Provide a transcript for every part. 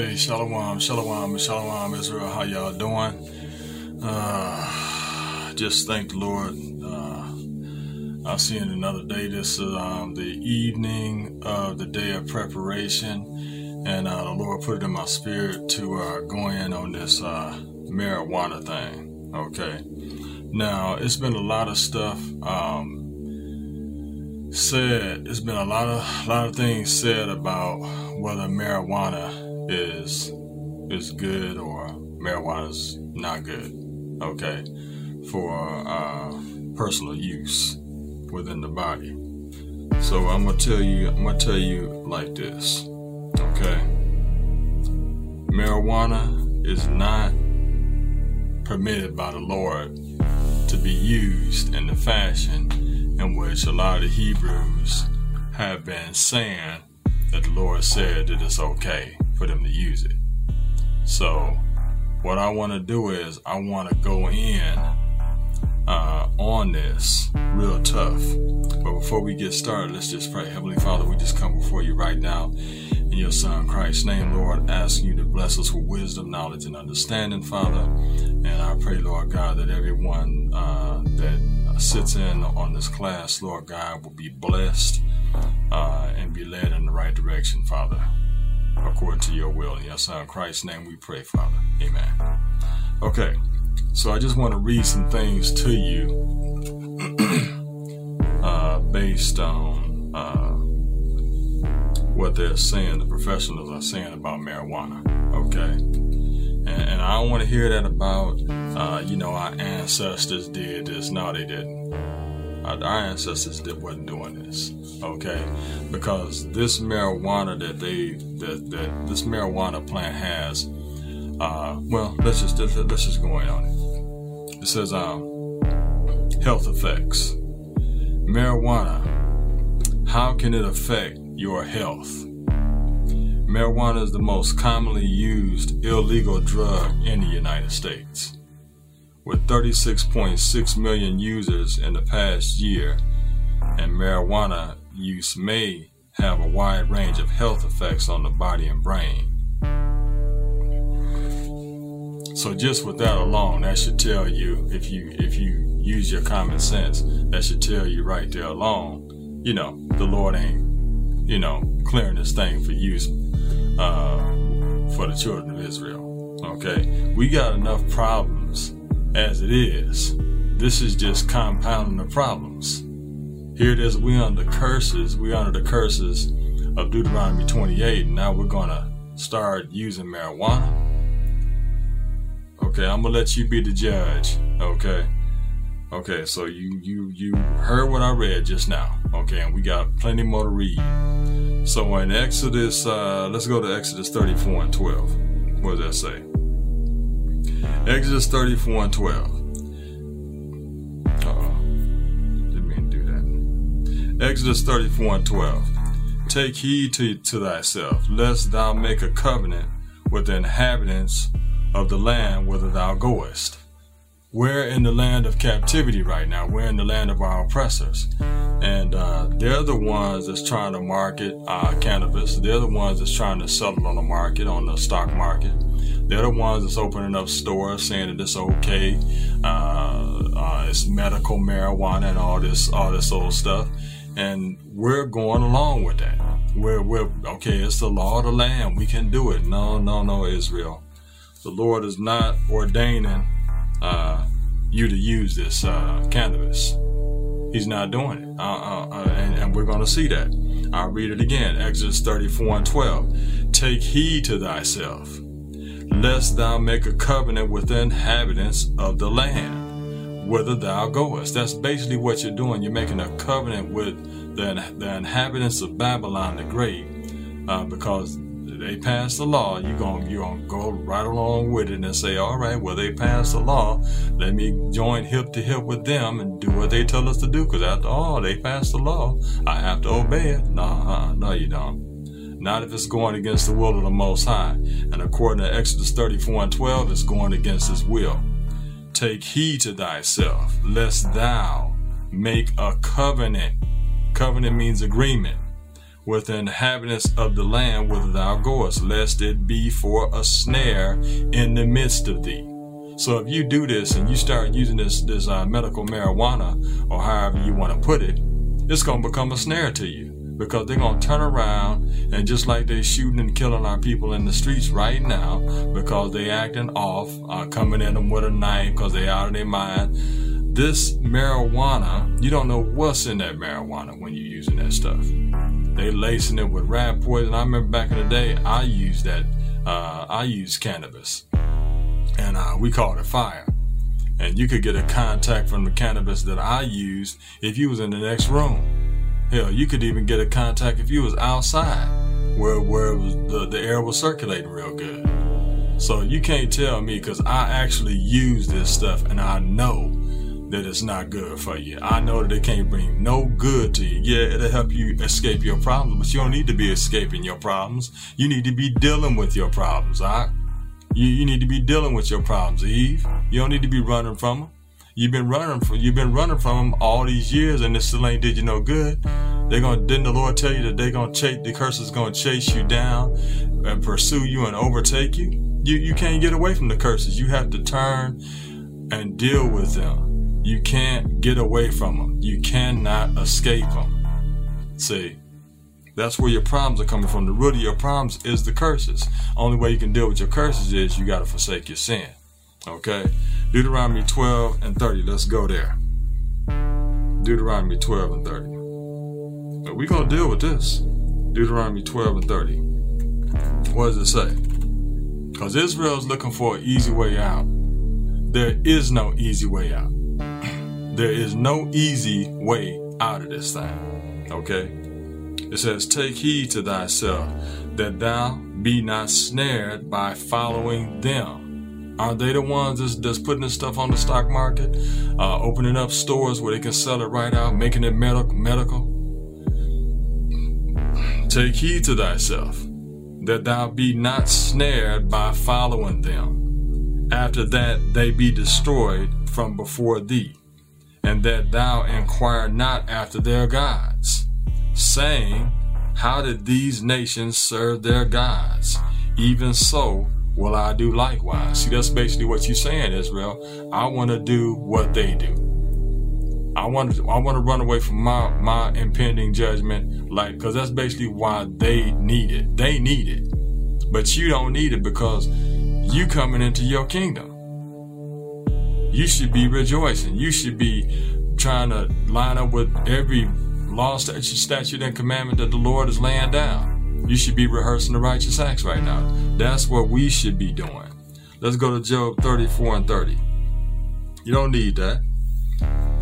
Hey, Shalom, Shalom, Shalom, Israel. How y'all doing? Uh, just thank the Lord. Uh, I'll see you in another day. This is um, the evening of the day of preparation, and uh, the Lord put it in my spirit to uh, go in on this uh, marijuana thing. Okay. Now, it's been a lot of stuff um, said. It's been a lot of lot of things said about whether marijuana is is good or marijuana is not good. Okay, for uh, personal use within the body. So I'm gonna tell you. I'm gonna tell you like this. Okay, marijuana is not permitted by the Lord to be used in the fashion in which a lot of Hebrews have been saying that the Lord said that it's okay for them to use it. So, what I want to do is I want to go in uh, on this real tough. But before we get started, let's just pray. Heavenly Father, we just come before you right now in your Son Christ's name, Lord, asking you to bless us with wisdom, knowledge, and understanding, Father. And I pray, Lord God, that everyone uh, that sits in on this class, Lord God, will be blessed uh, and be led in the right direction, Father according to your will. In your son Christ's name we pray, Father. Amen. Okay, so I just want to read some things to you uh, based on uh, what they're saying, the professionals are saying about marijuana. Okay. And, and I don't want to hear that about, uh, you know, our ancestors did this. No, they didn't. Our, ancestors did, wasn't doing this okay? Because this marijuana that they that, that this marijuana plant has, uh, well, let's just let's just go in on it. It says um, health effects. Marijuana. How can it affect your health? Marijuana is the most commonly used illegal drug in the United States. With 36.6 million users in the past year, and marijuana use may have a wide range of health effects on the body and brain. So just with that alone, that should tell you if you if you use your common sense, that should tell you right there alone, you know, the Lord ain't, you know, clearing this thing for use uh, for the children of Israel. Okay, we got enough problems as it is. This is just compounding the problems. Here it is, we under curses, we under the curses of Deuteronomy 28, and now we're gonna start using marijuana. Okay, I'm gonna let you be the judge. Okay. Okay, so you you you heard what I read just now. Okay, and we got plenty more to read. So in Exodus, uh, let's go to Exodus 34 and 12. What does that say? Exodus 34 and 12. Exodus 34 and 12. Take heed to, to thyself, lest thou make a covenant with the inhabitants of the land whither thou goest. We're in the land of captivity right now. We're in the land of our oppressors. And uh, they're the ones that's trying to market uh, cannabis. They're the ones that's trying to sell it on the market, on the stock market. They're the ones that's opening up stores saying that it's okay. Uh, uh it's medical marijuana and all this, all this old stuff and we're going along with that. We're, we're okay. It's the law of the land. We can do it. No, no, no, Israel. The Lord is not ordaining uh, you to use this uh, cannabis. He's not doing it, uh, uh, and, and we're going to see that. I'll read it again. Exodus 34 and 12. Take heed to thyself, lest thou make a covenant with the inhabitants of the land whither thou goest. That's basically what you're doing. You're making a covenant with the, the inhabitants of Babylon the Great uh, because they passed the law. You're going you're gonna go right along with it and say, all right, well, they passed the law. Let me join hip to hip with them and do what they tell us to do because after all, they passed the law. I have to obey it. No, uh, no, you don't not if it's going against the will of the Most High. And according to Exodus 34 and 12, it's going against His will. Take heed to thyself, lest thou make a covenant. Covenant means agreement with the inhabitants of the land whither thou goest, lest it be for a snare in the midst of thee. So if you do this and you start using this this uh, medical marijuana or however you want to put it, it's gonna become a snare to you because they're gonna turn around and just like they're shooting and killing our people in the streets right now because they acting off, uh, coming at them with a knife because they out of their mind. This marijuana, you don't know what's in that marijuana when you're using that stuff. They lacing it with rat poison. I remember back in the day, I used that. Uh, I used cannabis, and uh, we called it fire. And you could get a contact from the cannabis that I used if you was in the next room. Hell, you could even get a contact if you was outside, where where was, the the air was circulating real good. So you can't tell me because I actually use this stuff and I know that it's not good for you. I know that it can't bring no good to you. Yeah, it'll help you escape your problems, but you don't need to be escaping your problems. You need to be dealing with your problems, all right? You, you need to be dealing with your problems, Eve. You don't need to be running from them. You've been running from you've been running from them all these years, and this still ain't did you no good. They're gonna didn't the Lord tell you that they're gonna chase the curse is gonna chase you down and pursue you and overtake you? You you can't get away from the curses. You have to turn and deal with them. You can't get away from them. You cannot escape them. See, that's where your problems are coming from. The root of your problems is the curses. Only way you can deal with your curses is you got to forsake your sin. Okay? Deuteronomy 12 and 30. Let's go there. Deuteronomy 12 and 30. But we're going to deal with this. Deuteronomy 12 and 30. What does it say? Because Israel's looking for an easy way out. There is no easy way out. There is no easy way out of this thing. Okay? It says, Take heed to thyself that thou be not snared by following them. Are they the ones that's, that's putting this stuff on the stock market? Uh, opening up stores where they can sell it right out, making it medical? medical? Take heed to thyself that thou be not snared by following them. After that, they be destroyed from before thee and that thou inquire not after their gods, saying, How did these nations serve their gods? Even so will I do likewise. See, that's basically what you're saying, Israel. I want to do what they do. I want to, I want to run away from my, my impending judgment, like, because that's basically why they need it. They need it. But you don't need it because you coming into your kingdom you should be rejoicing. You should be trying to line up with every law, statute, statute, and commandment that the Lord is laying down. You should be rehearsing the righteous acts right now. That's what we should be doing. Let's go to Job 34 and 30. You don't need that.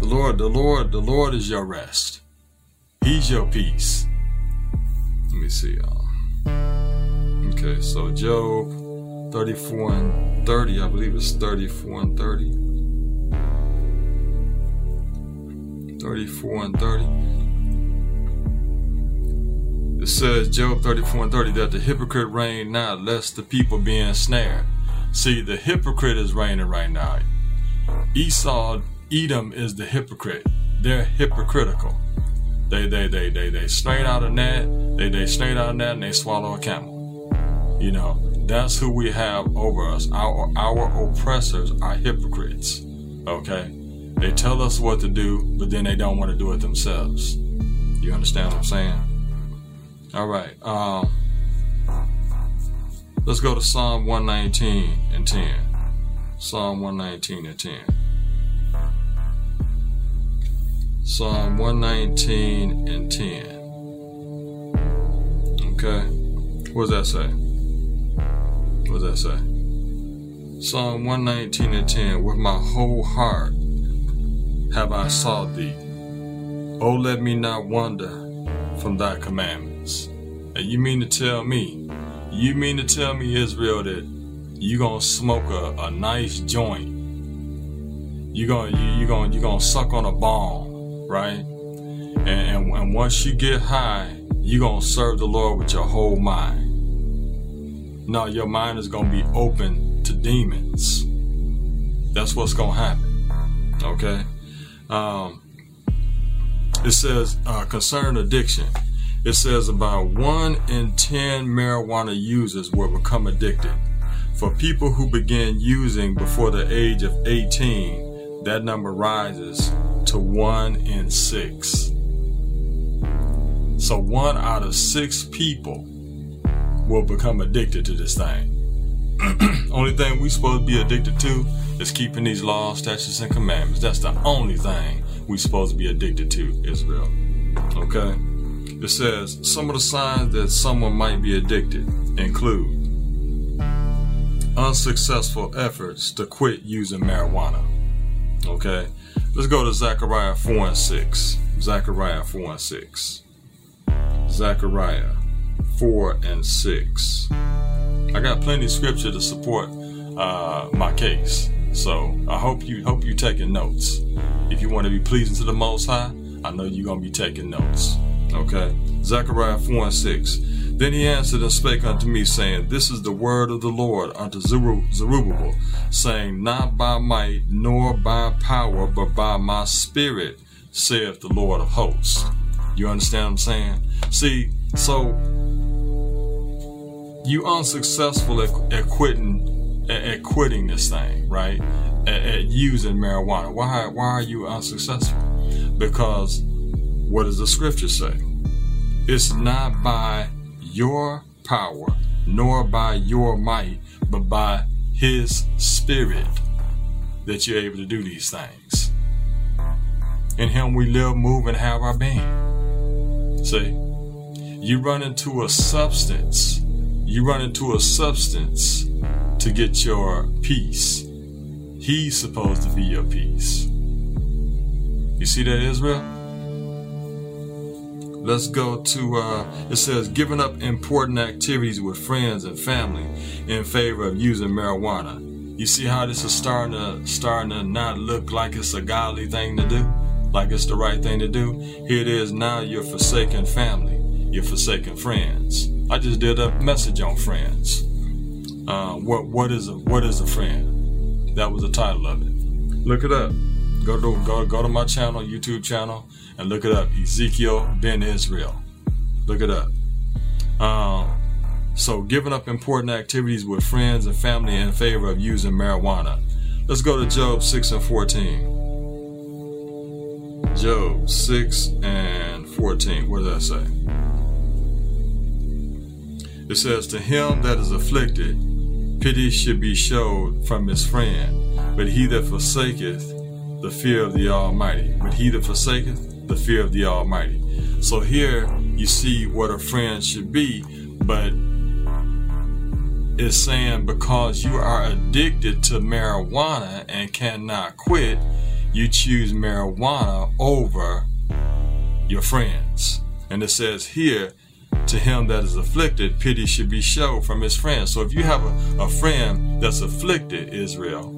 The Lord, the Lord, the Lord is your rest. He's your peace. Let me see, y'all. Okay, so Job 34 and 30, I believe it's 34 and 30. 34 and 30. It says, Job 34 and 30, that the hypocrite reign not, lest the people be ensnared. See, the hypocrite is reigning right now. Esau, Edom is the hypocrite. They're hypocritical. They they they they they straight out of that. They they straight out of that and they swallow a camel. You know, that's who we have over us. Our our oppressors are hypocrites. Okay? They tell us what to do, but then they don't want to do it themselves. You understand what I'm saying? All right. Um, let's go to Psalm 119 and 10. Psalm 119 and 10. Psalm 119 and 10. Okay. What does that say? What does that say? Psalm 119 and 10. With my whole heart have I sought thee. Oh, let me not wander from thy commandments. And you mean to tell me, you mean to tell me, Israel, that you gonna smoke a, a nice joint. You gonna you, you gonna you gonna suck on a bomb, right? And, and, and once you get high, you gonna serve the Lord with your whole mind. No, your mind is gonna be open to demons. That's what's gonna happen. Okay? Um, it says uh, concerning addiction. It says about one in 10 marijuana users will become addicted. For people who begin using before the age of 18, that number rises to one in six. So one out of six people will become addicted to this thing. only thing we supposed to be addicted to is keeping these laws, statutes, and commandments. That's the only thing we supposed to be addicted to, Israel. Okay? It says some of the signs that someone might be addicted include unsuccessful efforts to quit using marijuana. Okay? Let's go to Zechariah 4 and 6. Zechariah 4 and 6. Zechariah 4 and 6. I got plenty of scripture to support uh, my case. So I hope you hope you taking notes. If you want to be pleasing to the Most High, I know you're gonna be taking notes. Okay, Zechariah 4 and 6. Then he answered and spake unto me, saying, This is the word of the Lord unto Zerubbabel, saying, Not by might nor by power, but by my spirit, saith the Lord of hosts. You understand what I'm saying? See, so you unsuccessful at, at quitting at, at, quitting this thing, right? At, at, using marijuana. Why why are you unsuccessful? Because what does the scripture say? It's not by your power nor by your might, but by his spirit that you're able to do these things. In him we live, move, and have our being. See? You run into a substance you run into a substance to get your peace. He's supposed to be your peace. You see that, Israel? Let's go to, uh, it says, giving up important activities with friends and family in favor of using marijuana. You see how this is starting to, starting to not look like it's a godly thing to do? Like it's the right thing to do? Here it is now you're forsaking family. You're forsaking friends. I just did a message on friends. Uh, what what is a what is a friend? That was the title of it. Look it up. Go to go go to my channel, YouTube channel, and look it up. Ezekiel Ben Israel. Look it up. Um, so giving up important activities with friends and family in favor of using marijuana. Let's go to Job 6 and 14. Job 6 and 14. What does that say? It says, To him that is afflicted, pity should be showed from his friend, but he that forsaketh the fear of the Almighty. But he that forsaketh the fear of the Almighty. So here you see what a friend should be, but it's saying because you are addicted to marijuana and cannot quit, you choose marijuana over your friends. And it says here, to him that is afflicted, pity should be shown from his friends. So if you have a, a friend that's afflicted, Israel,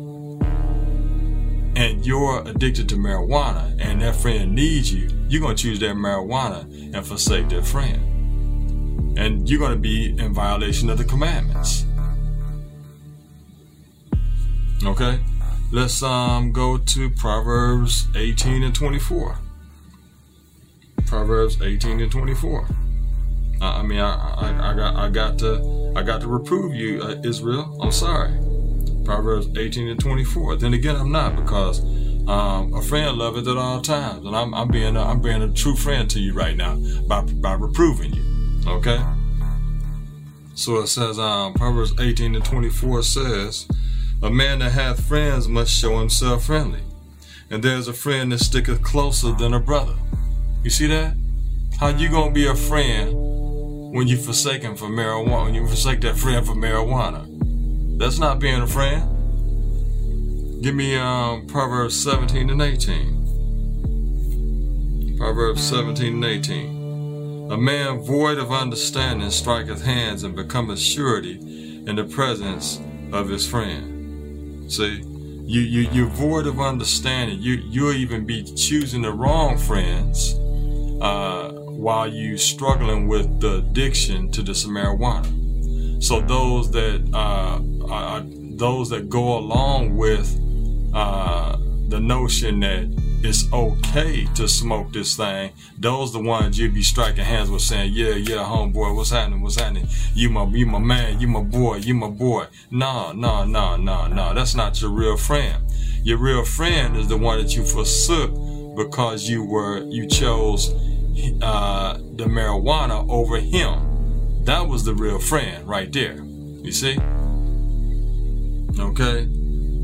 and you're addicted to marijuana and that friend needs you, you're going to choose that marijuana and forsake that friend. And you're going to be in violation of the commandments. Okay? Let's um go to Proverbs 18 and 24. Proverbs 18 and 24. I, mean, I, I, I, got I got to I got to reprove you, uh, Israel. I'm sorry. Proverbs 18 and 24. Then again, I'm not because um, a friend loveth at all times, and I'm, I'm being a, I'm being a true friend to you right now by by reproving you. Okay. So it says, um, Proverbs 18 and 24 says, A man that hath friends must show himself friendly, and there's a friend that sticketh closer than a brother. You see that? How you gonna be a friend when you forsake him for marijuana, when you forsake that friend for marijuana. That's not being a friend. Give me um, Proverbs 17 and 18. Proverbs 17 and 18. A man void of understanding striketh hands and becometh surety in the presence of his friend. See, you, you, you're void of understanding. You, you'll even be choosing the wrong friends. Uh, while you struggling with the addiction to this marijuana. So those that uh, are those that go along with uh, the notion that it's okay to smoke this thing. Those the ones you be striking hands with saying, yeah, yeah, homeboy, what's happening? What's happening? You my, you my man, you my boy, you my boy. No, no, no, no, no. That's not your real friend. Your real friend is the one that you forsook because you were, you chose, uh, the marijuana over him. That was the real friend right there. You see? Okay?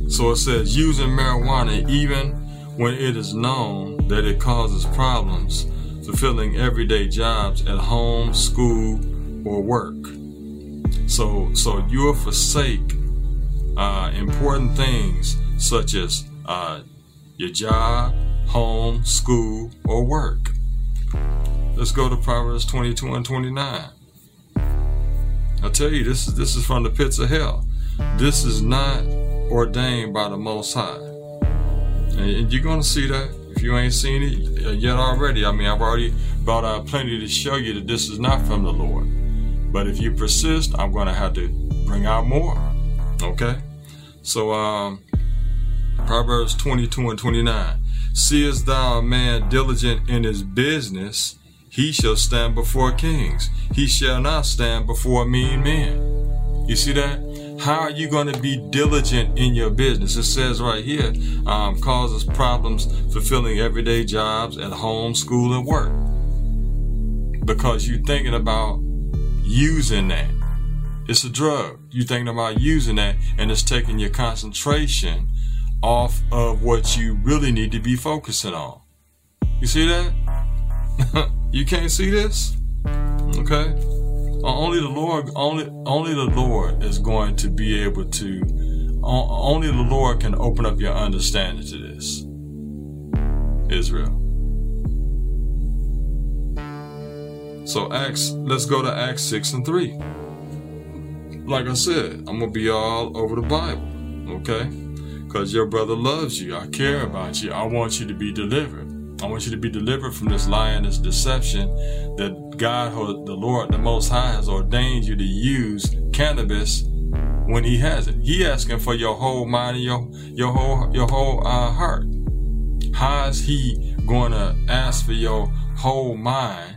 So it says using marijuana even when it is known that it causes problems fulfilling everyday jobs at home, school, or work. So, so you'll forsake uh, important things such as uh, your job, home, school, or work. Let's go to Proverbs 22 and 29. I tell you, this is this is from the pits of hell. This is not ordained by the Most High. And you're going to see that if you ain't seen it uh, yet already. I mean, I've already brought out plenty to show you that this is not from the Lord. But if you persist, I'm going to have to bring out more. Okay? So, um, Proverbs 22 and 29. Seest thou a man diligent in his business, he shall stand before kings. He shall not stand before mean men. You see that? How are you going to be diligent in your business? It says right here, um, causes problems fulfilling everyday jobs at home, school, and work. Because you're thinking about using that. It's a drug. You're thinking about using that, and it's taking your concentration off of what you really need to be focusing on. You see that? you can't see this? Okay? Uh, only the Lord, only only the Lord is going to be able to. Only the Lord can open up your understanding to this. Israel. So Acts, let's go to Acts 6 and 3. Like I said, I'm gonna be all over the Bible, okay? Because your brother loves you. I care about you. I want you to be delivered. I want you to be delivered from this and this deception that God, the Lord, the Most High, has ordained you to use cannabis when He has it. He asking for your whole mind and your your whole your whole uh, heart. How is He going to ask for your whole mind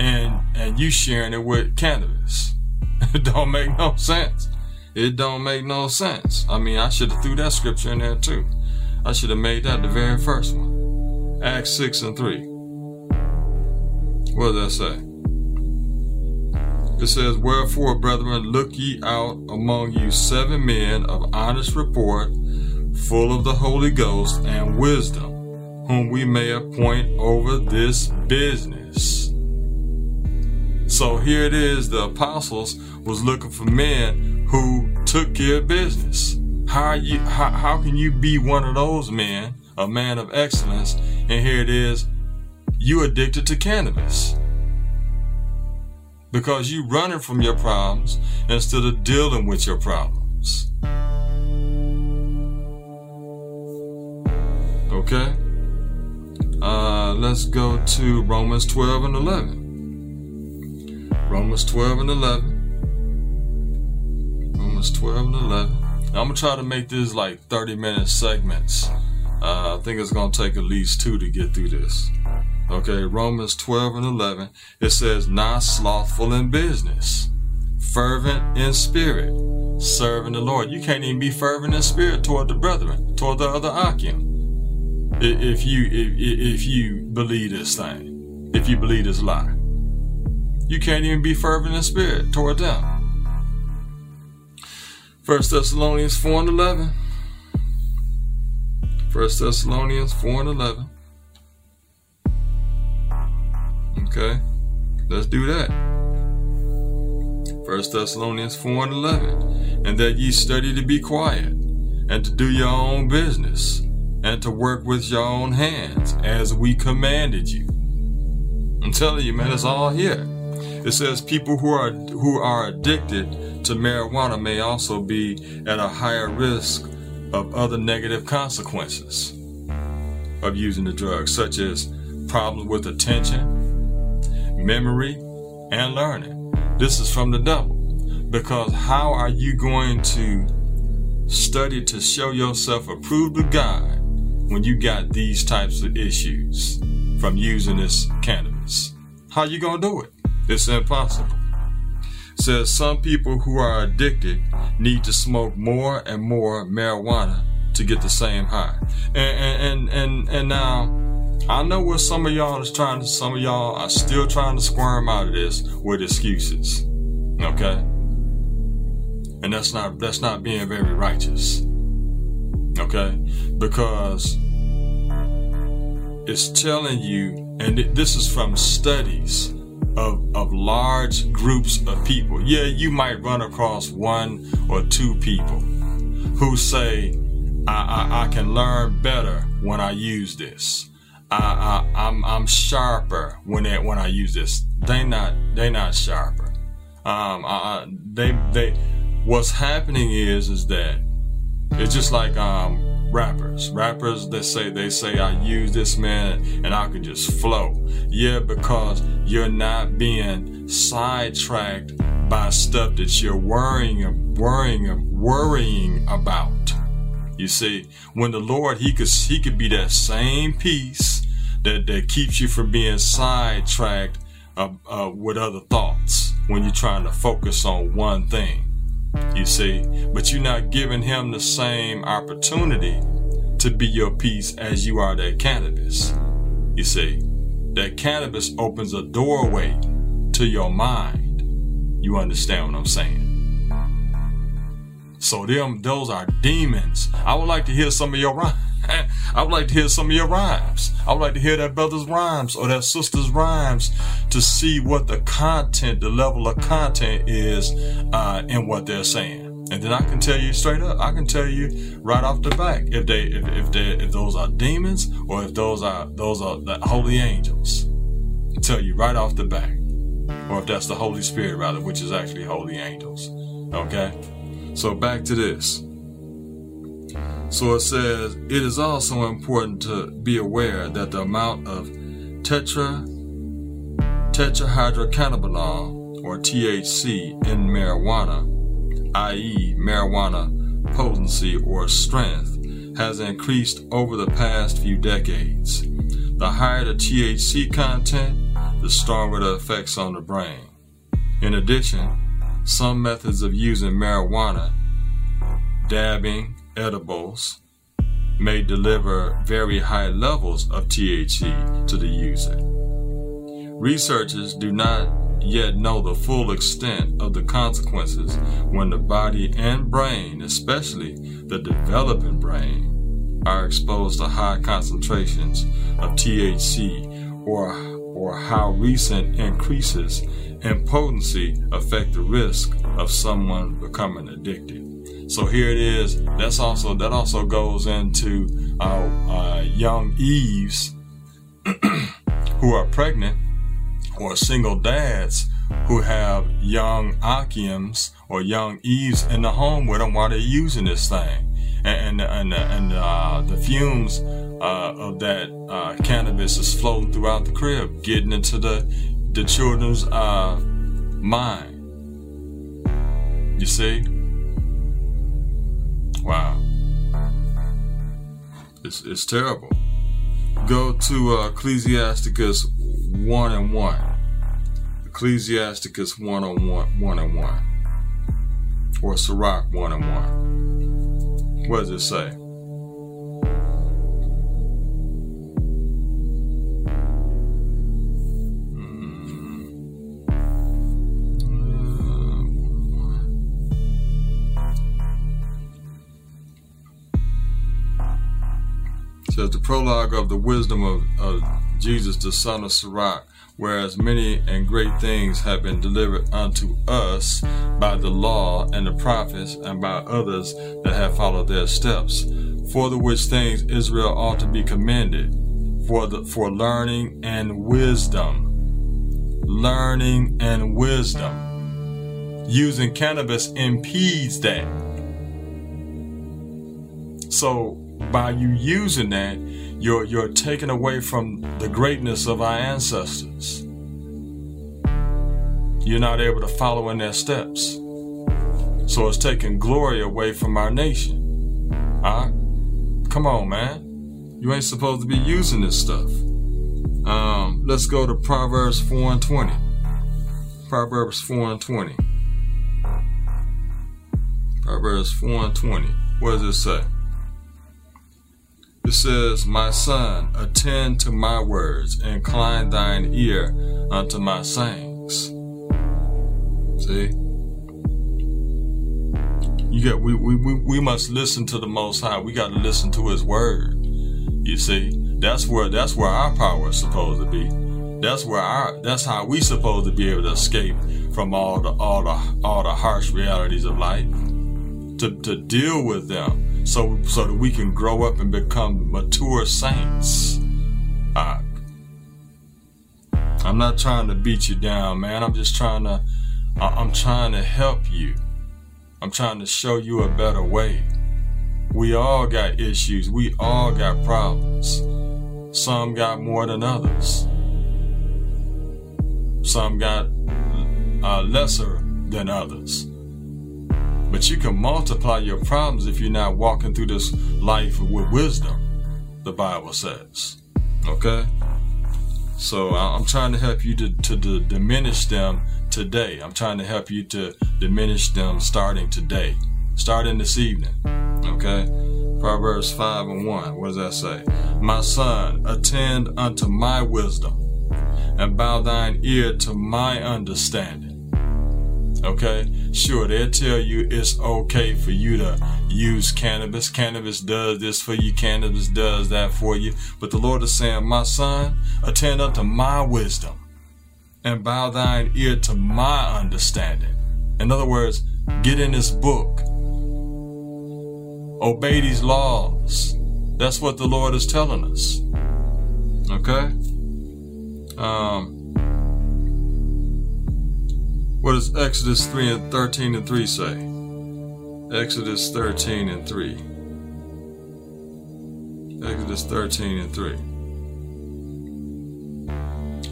and and you sharing it with cannabis? it don't make no sense. It don't make no sense. I mean, I should have threw that scripture in there too. I should have made that the very first one. Acts 6 and 3. What does that say? It says, Wherefore, brethren, look ye out among you seven men of honest report, full of the Holy Ghost and wisdom, whom we may appoint over this business. So here it is, the apostles was looking for men who took care of business. How you how, how can you be one of those men a man of excellence, and here it is, you addicted to cannabis. Because you running from your problems instead of dealing with your problems. Okay? Uh, let's go to Romans 12 and 11. Romans 12 and 11. Romans 12 and 11. I'm to try to make this like 30 minute segments uh, I think it's going to take at least two to get through this. Okay, Romans 12 and 11, it says, Not slothful in business, fervent in spirit, serving the Lord. You can't even be fervent in spirit toward the brethren, toward the other Akim. If you if, if you believe this thing, if you believe this lie, you can't even be fervent in spirit toward them. First Thessalonians 4 and 11. First Thessalonians 4 and 11. Okay, let's do that. First Thessalonians 4 and 11. And that ye study to be quiet, and to do your own business, and to work with your own hands, as we commanded you. I'm telling you, man, it's all here. It says people who are who are addicted to marijuana may also be at a higher risk of other negative consequences of using the drug, such as problems with attention, memory, and learning. This is from the devil. Because how are you going to study to show yourself approved of God when you got these types of issues from using this cannabis? How you gonna do it? It's impossible. Says some people who are addicted need to smoke more and more marijuana to get the same high. And and and and, and now I know what some of y'all is trying to some of y'all are still trying to squirm out of this with excuses. Okay? And that's not that's not being very righteous. Okay? Because it's telling you, and this is from studies of, of large groups of people. Yeah, you might run across one or two people who say, I, I, I can learn better when I use this. I, I, I'm, I'm sharper when when I use this. They not they not sharper. Um, I, they they what's happening is is that it's just like um rappers. Rappers that say they say I use this man and I can just flow. Yeah, because you're not being sidetracked by stuff that you're worrying worrying worrying about. You see, when the Lord he could he could be that same peace that, that keeps you from being sidetracked uh, uh, with other thoughts when you're trying to focus on one thing you see. But you're not giving him the same opportunity to be your peace as you are that cannabis. You see, that cannabis opens a doorway to your mind. You understand what I'm saying? So them, those are demons. I would like to hear some of your rhymes. I would like to hear some of your rhymes. I would like to hear that brother's rhymes or that sister's rhymes to see what the content, the level of content is uh, in what they're saying. And then I can tell you straight up, I can tell you right off the back if they if, if they if those are demons or if those are those are the holy angels. I'll tell you right off the back. Or if that's the Holy Spirit rather, which is actually holy angels. Okay? So back to this. So it says it is also important to be aware that the amount of tetra tetrahydrocannabinol or THC in marijuana i.e., marijuana potency or strength, has increased over the past few decades. The higher the THC content, the stronger the effects on the brain. In addition, some methods of using marijuana, dabbing, edibles, may deliver very high levels of THC to the user. Researchers do not yet know the full extent of the consequences when the body and brain, especially the developing brain, are exposed to high concentrations of THC or, or how recent increases in potency affect the risk of someone becoming addicted. So here it is. That's also that also goes into our uh, young Eves who are pregnant or single dads who have young Akims or young Eves in the home with them while they're using this thing. And, and, and, and uh, the fumes uh, of that uh, cannabis is floating throughout the crib, getting into the, the children's uh, mind. You see? Wow. It's, it's terrible. Go to uh, Ecclesiasticus 1 and 1. Ecclesiasticus 1 and 1, 1 and 1. Or Sirach 1 and 1. What does it say? Says the prologue of the wisdom of, of Jesus, the son of Sirach, whereas many and great things have been delivered unto us by the law and the prophets and by others that have followed their steps, for the which things Israel ought to be commended, for the for learning and wisdom. Learning and wisdom. Using cannabis impedes that. So by you using that, you're, you're taken away from the greatness of our ancestors. You're not able to follow in their steps. So it's taking glory away from our nation. Huh? Come on, man. You ain't supposed to be using this stuff. Um, let's go to Proverbs 4 and 20. Proverbs 4 and 20. Proverbs 4 and 20. What does it say? It says, My son, attend to my words, incline thine ear unto my sayings. See? You got we, we, we, we must listen to the most high. We got to listen to his word. You see? That's where that's where our power is supposed to be. That's where our that's how we supposed to be able to escape from all the all the all the harsh realities of life. To to deal with them so so that we can grow up and become mature saints. Uh, I'm not trying to beat you down, man. I'm just trying to I'm trying to help you. I'm trying to show you a better way. We all got issues. We all got problems. Some got more than others. Some got uh, lesser than others. But you can multiply your problems if you're not walking through this life with wisdom, the Bible says. Okay? So I'm trying to help you to, to, to diminish them today. I'm trying to help you to diminish them starting today, starting this evening. Okay? Proverbs 5 and 1. What does that say? My son, attend unto my wisdom and bow thine ear to my understanding. Okay? Sure, they'll tell you it's okay for you to use cannabis. Cannabis does this for you, cannabis does that for you. But the Lord is saying, My son, attend unto my wisdom and bow thine ear to my understanding. In other words, get in this book Obey these laws. That's what the Lord is telling us. Okay? Um, what does Exodus 3 and 13 and 3 say? Exodus 13 and 3. Exodus 13 and 3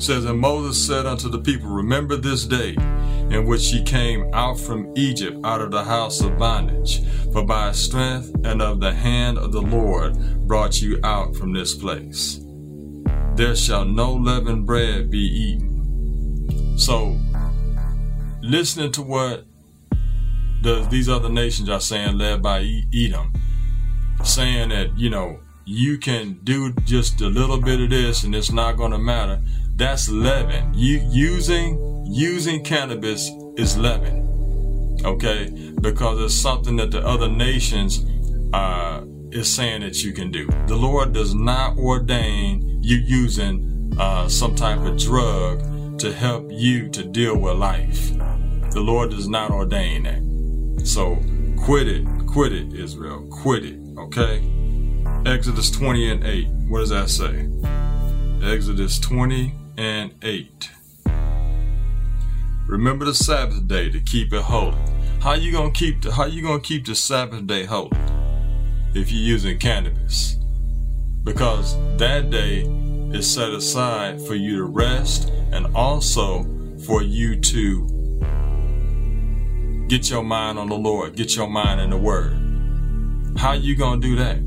says, And Moses said unto the people, Remember this day in which ye came out from Egypt out of the house of bondage. For by strength and of the hand of the Lord brought you out from this place. There shall no leavened bread be eaten. So, listening to what the, these other nations are saying, led by Edom, saying that, you know, you can do just a little bit of this and it's not going to matter. That's leaven. You using using cannabis is leaven. Okay, because it's something that the other nations uh, is saying that you can do. The Lord does not ordain you using uh, some type of drug to help you to deal with life. The Lord does not ordain that. So quit it, quit it, Israel, quit it. Okay. Exodus 20 and 8. What does that say? Exodus 20 and 8. Remember the Sabbath day to keep it holy. How you gonna keep the how you gonna keep the Sabbath day holy if you're using cannabis? Because that day is set aside for you to rest and also for you to get your mind on the Lord, get your mind in the Word. How you gonna do that?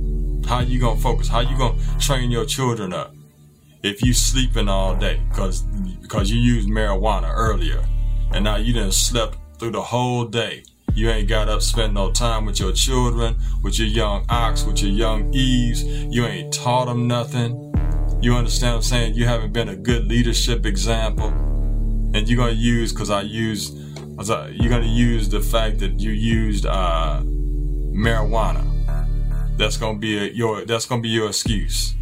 How you gonna focus? How you gonna train your children up? if you sleeping all day because because you used marijuana earlier and now you didn't slept through the whole day you ain't got up spend no time with your children with your young ox with your young eves you ain't taught them nothing you understand what i'm saying you haven't been a good leadership example and you're gonna use because i used you're gonna use the fact that you used uh, marijuana that's gonna be a, your that's gonna be your excuse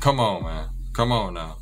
Come on, man. Come on now.